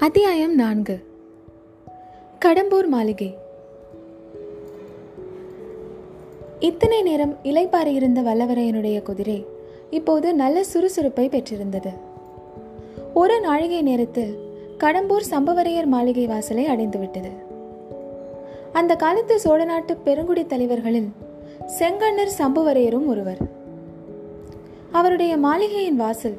அத்தியாயம் நான்கு. கடம்பூர் மாளிகை. இத்தனை நேரம் இலைப்பாறை இருந்த வல்லவரையனுடைய குதிரை இப்போது நல்ல சுறுசுறுப்பை பெற்றிருந்தது. ஒரு நாழிகை நேரத்தில் கடம்பூர் சம்பவரையர் மாளிகை வாசலை அடைந்துவிட்டது. அந்த காலத்து சோழ நாட்டு பெருங்குடி தலைவர்களில் செங்கண்ணர் சம்புவரையரும் ஒருவர். அவருடைய மாளிகையின் வாசல்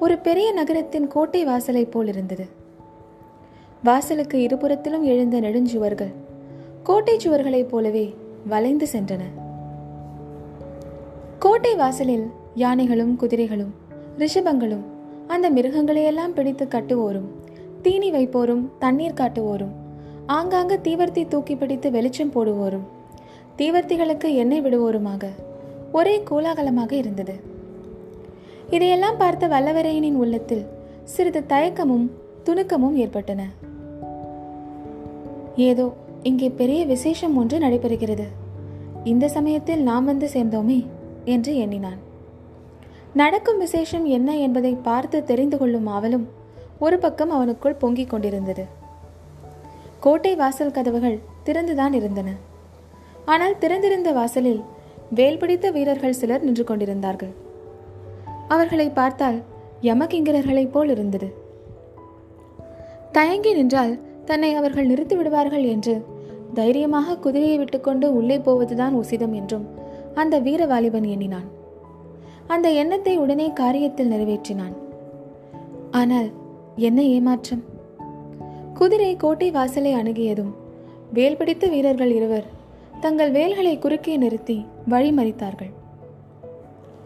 ஒரு பெரிய நகரத்தின் கோட்டை வாசலை போல் இருந்தது. வாசலுக்கு இருபுறத்திலும் எழுந்த நெடுஞ்சுவர்கள் கோட்டை சுவர்களைப் போலவே வளைந்து சென்றன. கோட்டை வாசலில் யானைகளும் குதிரைகளும் ரிஷபங்களும் அந்த மிருகங்களையெல்லாம் பிடித்து கட்டுவோரும் தீனி வைப்போரும் தண்ணீர் காட்டுவோரும் ஆங்காங்க தீவர்த்தி தூக்கி பிடித்து வெளிச்சம் போடுவோரும் தீவர்த்திகளுக்கு எண்ணெய் விடுவோருமாக ஒரே கோலாகலமாக இருந்தது. இதையெல்லாம் பார்த்த வல்லவரையனின் உள்ளத்தில் சிறிது தயக்கமும் துணுக்கமும் ஏற்பட்டன. ஏதோ இங்கே பெரிய விசேஷம் ஒன்று நடைபெறுகிறது. இந்த சமயத்தில் நாம் வந்து சேர்ந்தோமே என்று எண்ணினான். நடக்கும் விசேஷம் என்ன என்பதை பார்த்து தெரிந்து கொள்ளும் ஆவலும் ஒரு பக்கம் அவனுக்குள் பொங்கிக் கொண்டிருந்தது. கோட்டை வாசல் கதவுகள் திறந்துதான் இருந்தன. ஆனால் திறந்திருந்த வாசலில் வேல் பிடித்த வீரர்கள் சிலர் நின்று கொண்டிருந்தார்கள். அவர்களை பார்த்தால் யமகிங்கரர்களைப் போல் இருந்தது. தயங்கி நின்றால் தன்னை அவர்கள் நிறுத்தி விடுவார்கள் என்று தைரியமாக குதிரையை விட்டுக்கொண்டு உள்ளே போவதுதான் உசிதம் என்றும் அந்த வீர வாலிபன் எண்ணினான். அந்த எண்ணத்தை உடனே காரியத்தில் நிறைவேற்றினான். ஆனால் என்ன ஏமாற்றம்? குதிரை கோட்டை வாசலை அணுகியதும் வேல் பிடித்த வீரர்கள் இருவர் தங்கள் வேல்களை குறுக்கே நிறுத்தி வழிமறித்தார்கள்.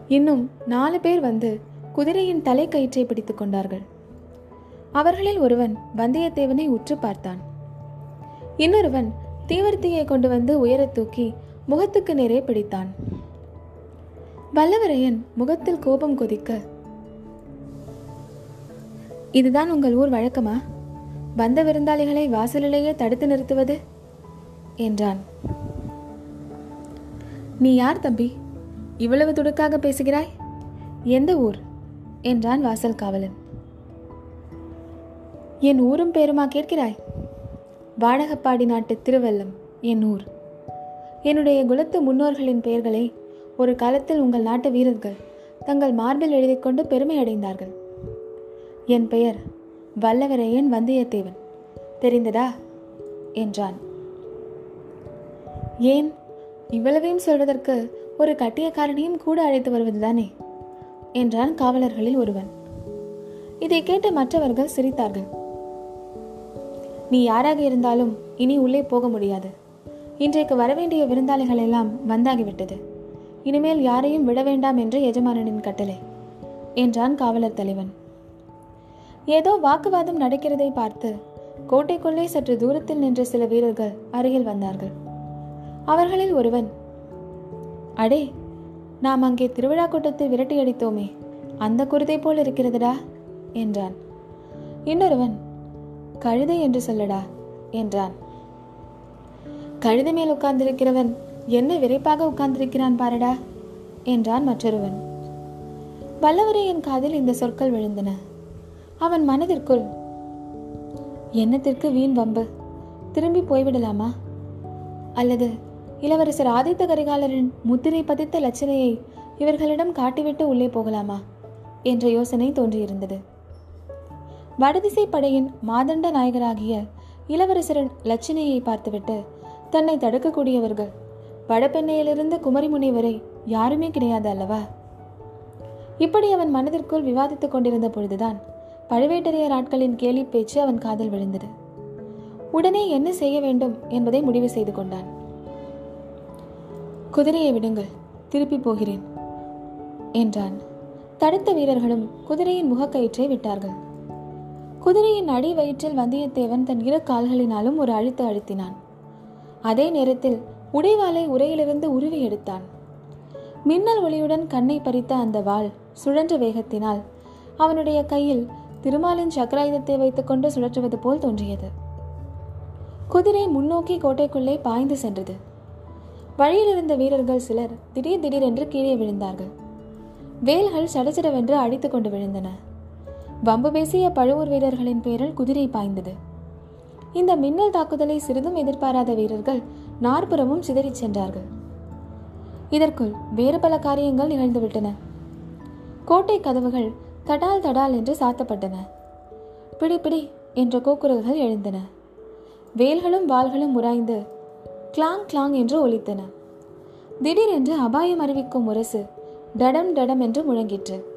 இன்னும் நாலு பேர் வந்து குதிரையின் தலை கயிற்றை பிடித்துக் கொண்டார்கள். அவர்களில் ஒருவன் வந்தியத்தேவனை உற்று பார்த்தான். இன்னொருவன் தீவர்த்தியை கொண்டு வந்து உயர தூக்கி முகத்துக்கு நேரே பிடித்தான். வல்லவரையன் முகத்தில் கோபம் கொதிக்க இதுதான் உங்கள் ஊர் வழக்கமா? வந்த விருந்தாளிகளை வாசலிலேயே தடுத்து நிறுத்துவது? என்றான். நீ யார் தம்பி? இவ்வளவு துடுக்காக பேசுகிறாய்? எந்த ஊர்? என்றான் வாசல் காவலன். என் ஊரும் பேருமா கேட்கிறாய்? வாடகப்பாடி நாட்டு திருவல்லம் என் ஊர். என்னுடைய குலத்து முன்னோர்களின் பெயர்களை ஒரு காலத்தில் உங்கள் நாட்டு வீரர்கள் தங்கள் மார்பில் எழுதி கொண்டு பெருமை அடைந்தார்கள். என் பெயர் வல்லவரையன் வந்தியத்தேவன். தெரிந்ததா? என்றான். ஏன்? இவ்வளவையும் சொல்வதற்கு ஒரு கட்டியக்காரனையும் கூட அழைத்து வருவதுதானே? என்றான் காவலர்களில் ஒருவன். இதை கேட்ட மற்றவர்கள் சிரித்தார்கள். நீ யாராக இருந்தாலும் இனி உள்ளே போக முடியாது. இன்றைக்கு வரவேண்டிய விருந்தாளிகள் எல்லாம் வந்தாகிவிட்டது. இனிமேல் யாரையும் விட வேண்டாம் என்று எஜமானனின் கட்டளை என்றான் காவலர் தலைவன். ஏதோ வாக்குவாதம் நடக்கிறதை பார்த்து கோட்டைக்குள்ளே சற்று தூரத்தில் நின்ற சில வீரர்கள் அருகில் வந்தார்கள். அவர்களில் ஒருவன் அடே நாம் அங்கே திருவிழா கூட்டத்தை விரட்டியடித்தோமே அந்த குருதை போல் இருக்கிறதுடா என்றான். இன்னொருவன் கழுதை என்று சொல்லடா என்றான். கழுதை மேல் உட்கார்ந்திருக்கிறவன் என்ன விரைப்பாக உட்கார்ந்திருக்கிறான் பாரடா என்றான் மற்றொருவன். வல்லவரையின் காதில் இந்த சொற்கள் விழுந்தன. அவன் மனதிற்குள் என்னத்திற்கு வீண் வம்பு திரும்பி போய்விடலாமா? அல்லது இளவரசர் ஆதித்த கரிகாலரின் முத்திரை பதித்த லட்சணையை இவர்களிடம் காட்டிவிட்டு உள்ளே போகலாமா? என்ற யோசனை தோன்றியிருந்தது. வடதிசை படையின் மாதண்ட நாயகராகிய இளவரசரன் லட்சணையை பார்த்துவிட்டு தன்னை தடுக்கக்கூடியவர்கள் வடபெண்ணையிலிருந்து குமரிமுனை வரை யாருமே கிடையாது அல்லவா? இப்படி அவன் மனதிற்குள் விவாதித்துக் கொண்டிருந்த பொழுதுதான் பழுவேட்டரையர் ஆட்களின் கேலி பேச்சு அவன் காதல் விழுந்தது. உடனே என்ன செய்ய வேண்டும் என்பதை முடிவு செய்து கொண்டான். குதிரையை விடுங்கள் திருப்பி போகிறேன் என்றான். தடுத்த வீரர்களும் குதிரையின் முகக்கயிற்றை விட்டார்கள். குதிரையின் அடி வயிற்றில் வந்தியத்தேவன் தன் இரு கால்களினாலும் ஒரு அழுத்து அழுத்தினான். அதே நேரத்தில் உடைவாளை உரையிலிருந்து உருவி எடுத்தான். மின்னல் ஒளியுடன் கண்ணை பறித்த அந்த வாள் சுழன்ற வேகத்தினால் அவனுடைய கையில் திருமாலின் சக்கராயுதத்தை வைத்துக்கொண்டு சுழற்றுவது போல் தோன்றியது. குதிரை முன்னோக்கி கோட்டைக்குள்ளே பாய்ந்து சென்றது. வழியில் இருந்த வீரர்கள் சிலர் திடீர் திடீரென்று கீழே விழுந்தார்கள். வேல்கள் சடசடவென்று அடித்துக் கொண்டு விழுந்தன. வம்பு பேசிய பழுவூர் வீரர்களின் பேரில் குதிரை பாய்ந்தது. இந்த மின்னல் தாக்குதலை சிறிதும் எதிர்பாராத வீரர்கள் நாற்புறமும் சிதறிச் சென்றார்கள். இதற்குள் வேறு பல காரியங்கள் நிகழ்ந்துவிட்டன. கோட்டை கதவுகள் தடால் தடால் என்று சாத்தப்பட்டன. பிடி பிடி என்ற கோக்குரல்கள் எழுந்தன. வேல்களும் வாள்களும் உராய்ந்து கிளாங் கிளாங் என்று ஒலித்தன. திடீரென்று அபாயம் அறிவிக்கும் முரசு டடம் டடம் என்று முழங்கிற்று.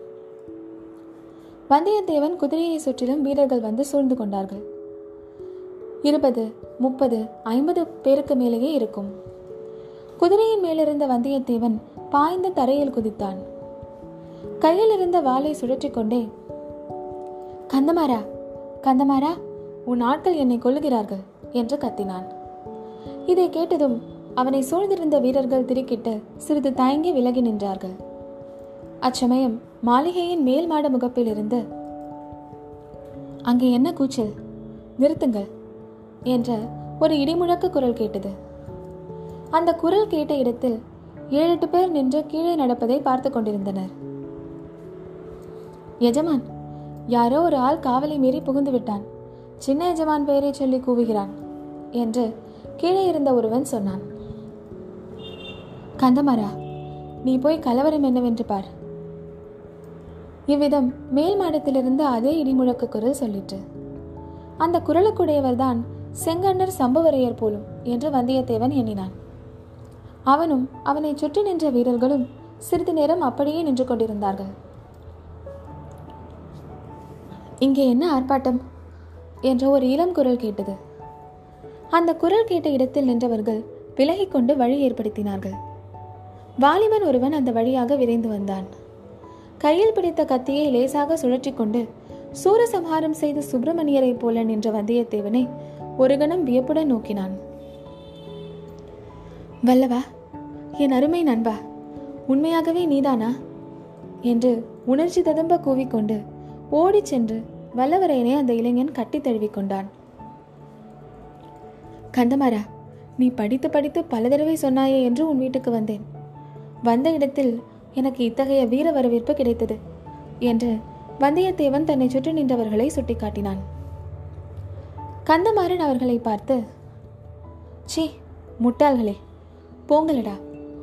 வந்தியத்தேவன் குதிரையை சுற்றிலும் வீரர்கள் வந்து சூழ்ந்து கொண்டார்கள். இருபது முப்பது ஐம்பது பேருக்கு மேலேயே இருக்கும். குதிரையின் மேலிருந்த வந்தியத்தேவன் பாய்ந்த தரையில் குதித்தான். கையில் இருந்த வாளை சுழற்றி கொண்டே கந்தமாரா கந்தமாரா உன் ஆட்கள் என்னை கொல்லுகிறார்கள் என்று கத்தினான். இதை கேட்டதும் அவனை சூழ்ந்திருந்த வீரர்கள் திடுக்கிட்டு சிறிது தயங்கி விலகி நின்றார்கள். அச்சமயம் மாளிகையின் மேல் மாட முகப்பில் இருந்து அங்கே என்ன கூச்சல்? நிறுத்துங்கள் என்ற ஒரு இடிமுழக்க குரல் கேட்டது. அந்த குரல் கேட்ட இடத்தில் ஏழு எட்டு பேர் நின்று கீழே நடப்பதை பார்த்து கொண்டிருந்தனர். எஜமான் யாரோ ஒரு ஆள் காவலை மீறி புகுந்து விட்டான். சின்ன எஜமான் பெயரை சொல்லி கூவுகிறான் என்று கீழே இருந்த ஒருவன் சொன்னான். கந்தமாரா நீ போய் கலவரம் என்னவென்று பார். இவ்விதம் மேல் மாடத்திலிருந்து அதே இடிமுழக்க குரல் சொல்லிற்று. அந்த குரலுக்குடையவர்தான் செங்கண்ணர் சம்புவரையர் போலும் என்று வந்தியத்தேவன் எண்ணினான். அவனும் அவனை சுற்றி நின்ற வீரர்களும் சிறிது நேரம் அப்படியே நின்று கொண்டிருந்தார்கள். இங்கே என்ன ஆர்ப்பாட்டம்? என்ற ஒரு இளம் குரல் கேட்டது. அந்த குரல் கேட்ட இடத்தில் நின்றவர்கள் விலகிக்கொண்டு வழி ஏற்படுத்தினார்கள். வாலிபன் ஒருவன் அந்த வழியாக விரைந்து வந்தான். கையில் பிடித்த கத்தியை லேசாக சுழற்றி கொண்டு சூரசம்ஹாரம் செய்த சுப்பிரமணியரைப் போல நின்ற வந்தியத்தேவனை ஒரு கணம் வியப்புடன் நோக்கினான். வல்லவா என் அருமை நண்பா உண்மையாகவே நீதானா? என்று உணர்ச்சி ததும்ப கூவிக்கொண்டு ஓடிச் சென்று வல்லவரையனை அந்த இளைஞன் கட்டி தழுவிக்கொண்டான் கந்தமாரா நீ படித்து படித்து பல தடவை சொன்னாயே என்று உன் வீட்டுக்கு வந்தேன். வந்த இடத்தில் எனக்கு இத்தகைய வீர வரவேற்பு கிடைத்தது என்று வந்தியத்தேவன் தன்னை சுற்றி நின்றவர்களை சுட்டிக்காட்டினான். கந்தமாறன் அவர்களை பார்த்து சீ முட்டாள்களே போங்களடா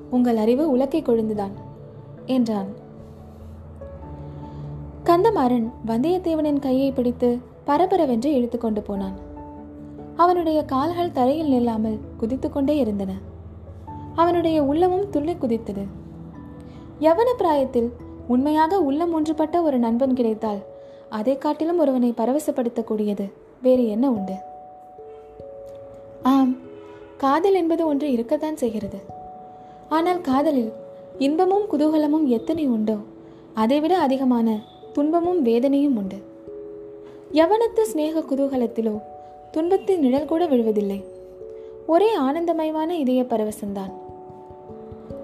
உங்கள் அறிவு உலக்கை கொழுந்துதான் என்றான். கந்தமாறன் வந்தியத்தேவனின் கையை பிடித்து பரபரவென்று இழுத்து கொண்டு போனான். அவனுடைய கால்கள் தரையில் நில்லாமல் குதித்துக்கொண்டே இருந்தன. அவனுடைய உள்ளமும் துள்ளி குதித்தது. யவன பிராயத்தில் உண்மையாக உள்ளம் ஒன்றுபட்ட ஒரு நண்பன் கிடைத்தால் அதை காட்டிலும் ஒருவனை பரவசப்படுத்தக்கூடியது வேறு என்ன உண்டு? ஆம் காதல் என்பது ஒன்று இருக்கத்தான் செய்கிறது. ஆனால் காதலில் இன்பமும் குதூகலமும் எத்தனை உண்டோ அதைவிட அதிகமான துன்பமும் வேதனையும் உண்டு. யவனத்து சிநேக குதூகலத்திலோ துன்பத்தின் நிழல் கூட விழுவதில்லை. ஒரே ஆனந்தமயமான இதய பரவசம்தான்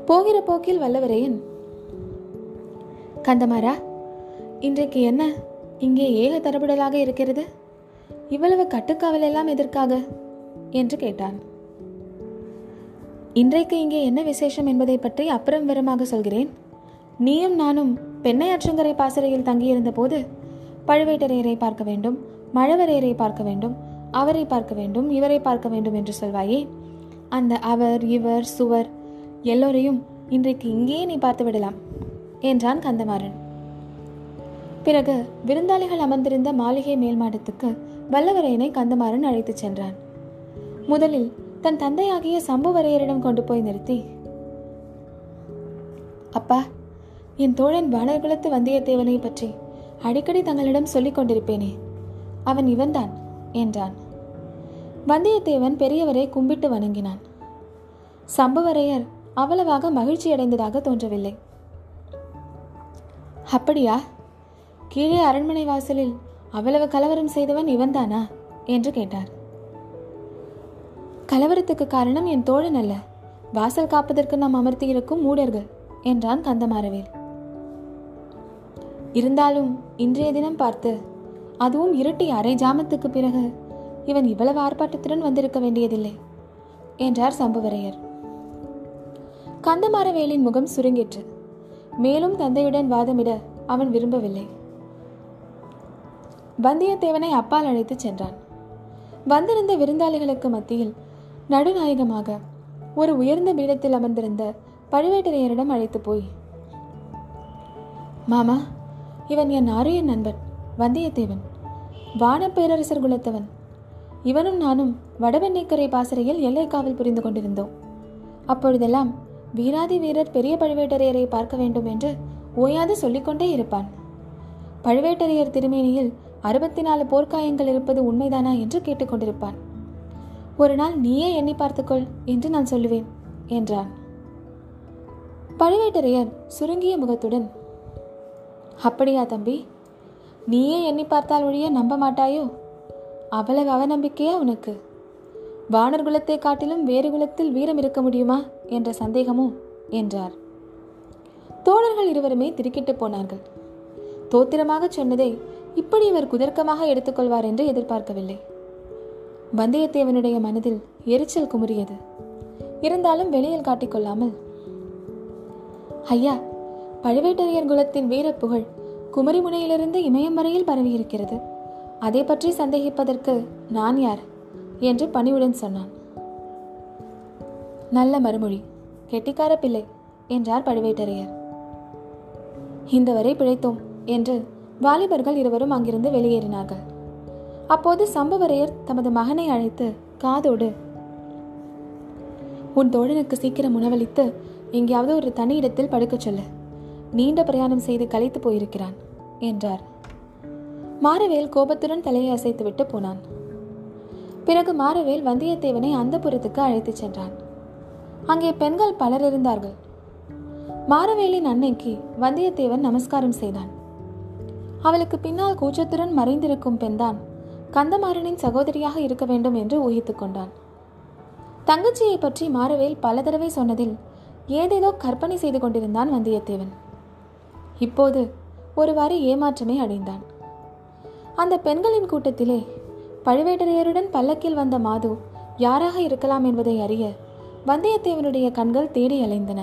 போகிற போக்கில் வல்லவரையன் கந்தமாரா இன்றைக்கு என்ன இங்கே ஏக தரபுடலாக இருக்கிறது? இவ்வளவு கட்டுக்காவல் எல்லாம் எதற்காக? என்று கேட்டான். இன்றைக்கு இங்கே என்ன விசேஷம் என்பதை பற்றி அப்புறம் விவரமாக சொல்கிறேன். நீயும் நானும் பெண்ணை அற்றங்கரை பாசறையில் தங்கியிருந்த போது பழுவேட்டரையரை பார்க்க வேண்டும் மழவரையரை பார்க்க வேண்டும் அவரை பார்க்க வேண்டும் இவரை பார்க்க வேண்டும் என்று சொல்வாயே. அந்த அவர் இவர் சுவர் எல்லோரையும் இன்றைக்கு இங்கேயே நீ பார்த்து விடலாம் என்றான் கந்தமாறன். பிறகு விருந்தாளிகள் அமர்ந்திருந்த மாளிகை மேல்மாடத்துக்கு வல்லவரையனை கந்தமாறன் அழைத்துச் சென்றான். முதலில் தன் தந்தையாகிய சம்புவரையரிடம் கொண்டு போய் நிறுத்தி அப்பா என் தோழன் வானர்குலத்து வந்தியத்தேவனை பற்றி அடிக்கடி தங்களிடம் சொல்லிக் கொண்டிருப்பேனே அவன் இவன்தான் என்றான். வந்தியத்தேவன் பெரியவரை கும்பிட்டு வணங்கினான். சம்புவரையர் அவ்வளவாக மகிழ்ச்சியடைந்ததாக தோன்றவில்லை. அப்படியா? கீழே அரண்மனை வாசலில் அவ்வளவு கலவரம் செய்தவன் இவன்தானா? என்று கேட்டார். கலவரத்துக்கு காரணம் என் தோழன் அல்ல. வாசல் காப்பதற்கு நாம் அமர்த்தியிருக்கும் மூடர்கள் என்றான் கந்தமாரவேல் இருந்தாலும் இன்றைய தினம் பார்த்து அதுவும் இருட்டி அரை ஜாமத்துக்கு பிறகு இவன் இவ்வளவு ஆர்ப்பாட்டத்துடன் வந்திருக்க வேண்டியதில்லை என்றார் சம்புவரையர். கந்தமாரவேலின் முகம் சுருங்கிற்று. மேலும் தந்தையுடன் வாதமிட அவன் விரும்பவில்லை. வந்தியத்தேவனை அப்பால் அழைத்து சென்றான். வந்திருந்த விருந்தாளிகளுக்கு மத்தியில் நடுநாயகமாக ஒரு உயர்ந்த பீடத்தில் அமர்ந்திருந்த பழுவேட்டரையரிடம் அழைத்து போய் மாமா இவன் என் ஆரியன் நண்பன் வந்தியத்தேவன் வானப்பேரரசர் குலத்தவன். இவனும் நானும் வடவெண்ணைக்கரை பாசறையில் எல்லை காவல் புரிந்து கொண்டிருந்தோம். அப்பொழுதெல்லாம் வீராதி வீரர் பெரிய பழுவேட்டரையரை பார்க்க வேண்டும் என்று ஓயாது சொல்லிக்கொண்டே இருப்பான். பழுவேட்டரையர் திருமேனியில் அறுபத்தி நாலு போர்க்காயங்கள் இருப்பது உண்மைதானா என்று கேட்டுக்கொண்டிருப்பான். ஒரு நாள் நீயே எண்ணி பார்த்துக்கொள் என்று நான் சொல்லுவேன் என்றான். பழுவேட்டரையர் சுருங்கிய முகத்துடன் அப்படியா தம்பி நீயே எண்ணி பார்த்தால் ஒழிய நம்ப மாட்டாயோ? அவ்வளவு அவநம்பிக்கையா உனக்கு? வானர் குலத்தை காட்டிலும் வேறு குலத்தில் வீரம் இருக்க முடியுமா என்ற சந்தேகமோ? என்றார். தோழர்கள் இருவருமே திடுக்கிட்டு போனார்கள். தோத்திரமாக சொன்னதை இப்படி இவர் குதர்க்கமாக எடுத்துக்கொள்வார் என்று எதிர்பார்க்கவில்லை. வந்தியத்தேவனுடைய மனதில் எரிச்சல் குமுறியது. இருந்தாலும் வெளியில் காட்டிக்கொள்ளாமல் ஐயா பழுவேட்டரையர் குலத்தின் வீரப் புகழ் குமரிமுனையிலிருந்து இமயம் வரையில் பரவியிருக்கிறது. அதை பற்றி சந்தேகிப்பதற்கு நான் யார்? என்று பணிவுடன் சொன்னான். நல்ல மறுமொழி. கெட்டிக்கார பிள்ளை என்றார் பழுவேட்டரையர். இந்த வரை பிழைத்தோம் என்று வாலிபர்கள் இருவரும் அங்கிருந்து வெளியேறினார்கள். அப்போது சம்பவரையர் தமது மகனை அழைத்து காதோடு உன் தோழனுக்கு சீக்கிரம் உணவளித்து எங்கேயாவது ஒரு தனி இடத்தில் படுக்கச் சொல்லு. நீண்ட பிரயாணம் செய்து களைத்து போயிருக்கிறான் என்றார். மாரவேல் கோபத்துடன் தலையை அசைத்துவிட்டு போனான். பிறகு மாறவேல் வந்தியத்தேவனை அந்த புறத்துக்கு அழைத்துச் சென்றான். அங்கே பெண்கள் பலர் இருந்தார்கள். மாரவேலின் அன்னைக்கு வந்தியத்தேவன் நமஸ்காரம் செய்தான். அவளுக்கு பின்னால் கூச்சத்துடன் மறைந்திருக்கும் பெண்தான் கந்தமாறனின் சகோதரியாக இருக்க வேண்டும் என்று ஊகித்துக் கொண்டான். தங்கச்சியை பற்றி மாரவேல் பல தடவை சொன்னதில் ஏதேதோ கற்பனை செய்து கொண்டிருந்தான் வந்தியத்தேவன். இப்போது ஒருவாறு ஏமாற்றமே அடைந்தான். அந்த பெண்களின் கூட்டத்திலே பழுவேட்டரையருடன் பல்லக்கில் வந்த மாது யாராக இருக்கலாம் என்பதை அறிய வந்தியத்தேவனுடைய கண்கள் தேடி அலைந்தன.